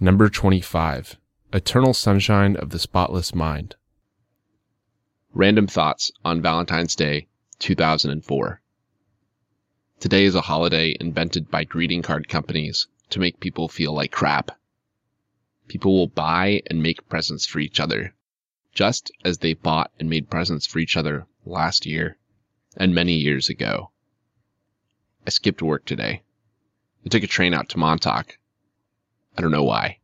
Number 25. Eternal Sunshine of the Spotless Mind. Random thoughts on Valentine's Day, 2004. Today is a holiday invented by greeting card companies to make people feel like crap. People will buy and make presents for each other, just as they bought and made presents for each other last year and many years ago. I skipped work today. I took a train out to Montauk. I don't know why.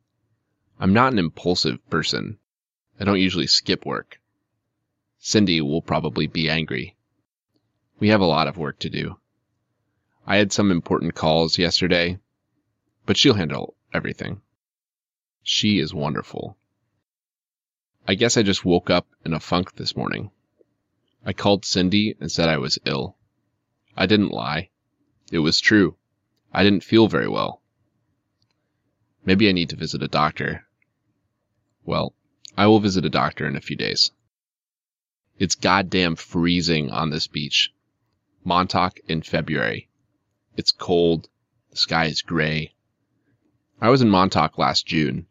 I'm not an impulsive person. I don't usually skip work. Cindy will probably be angry. We have a lot of work to do. I had some important calls yesterday, but she'll handle everything. She is wonderful. I guess I just woke up in a funk this morning. I called Cindy and said I was ill. I didn't lie. It was true. I didn't feel very well. Maybe I need to visit a doctor. Well, I will visit a doctor in a few days. It's goddamn freezing on this beach. Montauk in February. It's cold. The sky is gray. I was in Montauk last June.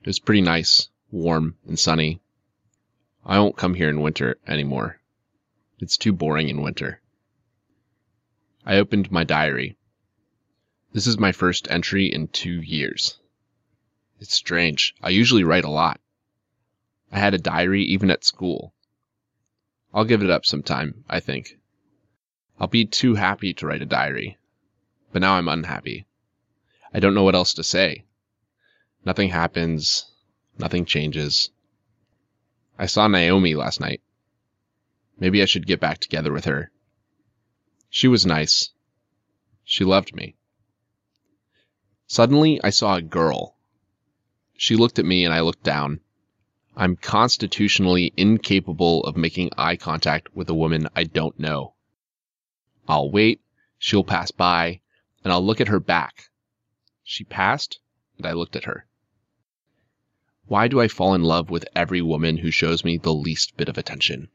It was pretty nice, warm, and sunny. I won't come here in winter anymore. It's too boring in winter. I opened my diary. This is my first entry in two years. It's strange. I usually write a lot. I had a diary even at school. I'll give it up sometime, I think. I'll be too happy to write a diary. But now I'm unhappy. I don't know what else to say. Nothing happens. Nothing changes. I saw Naomi last night. Maybe I should get back together with her. She was nice. She loved me. Suddenly, I saw a girl. She looked at me and I looked down. I'm constitutionally incapable of making eye contact with a woman I don't know. I'll wait, she'll pass by, and I'll look at her back. She passed, and I looked at her. Why do I fall in love with every woman who shows me the least bit of attention?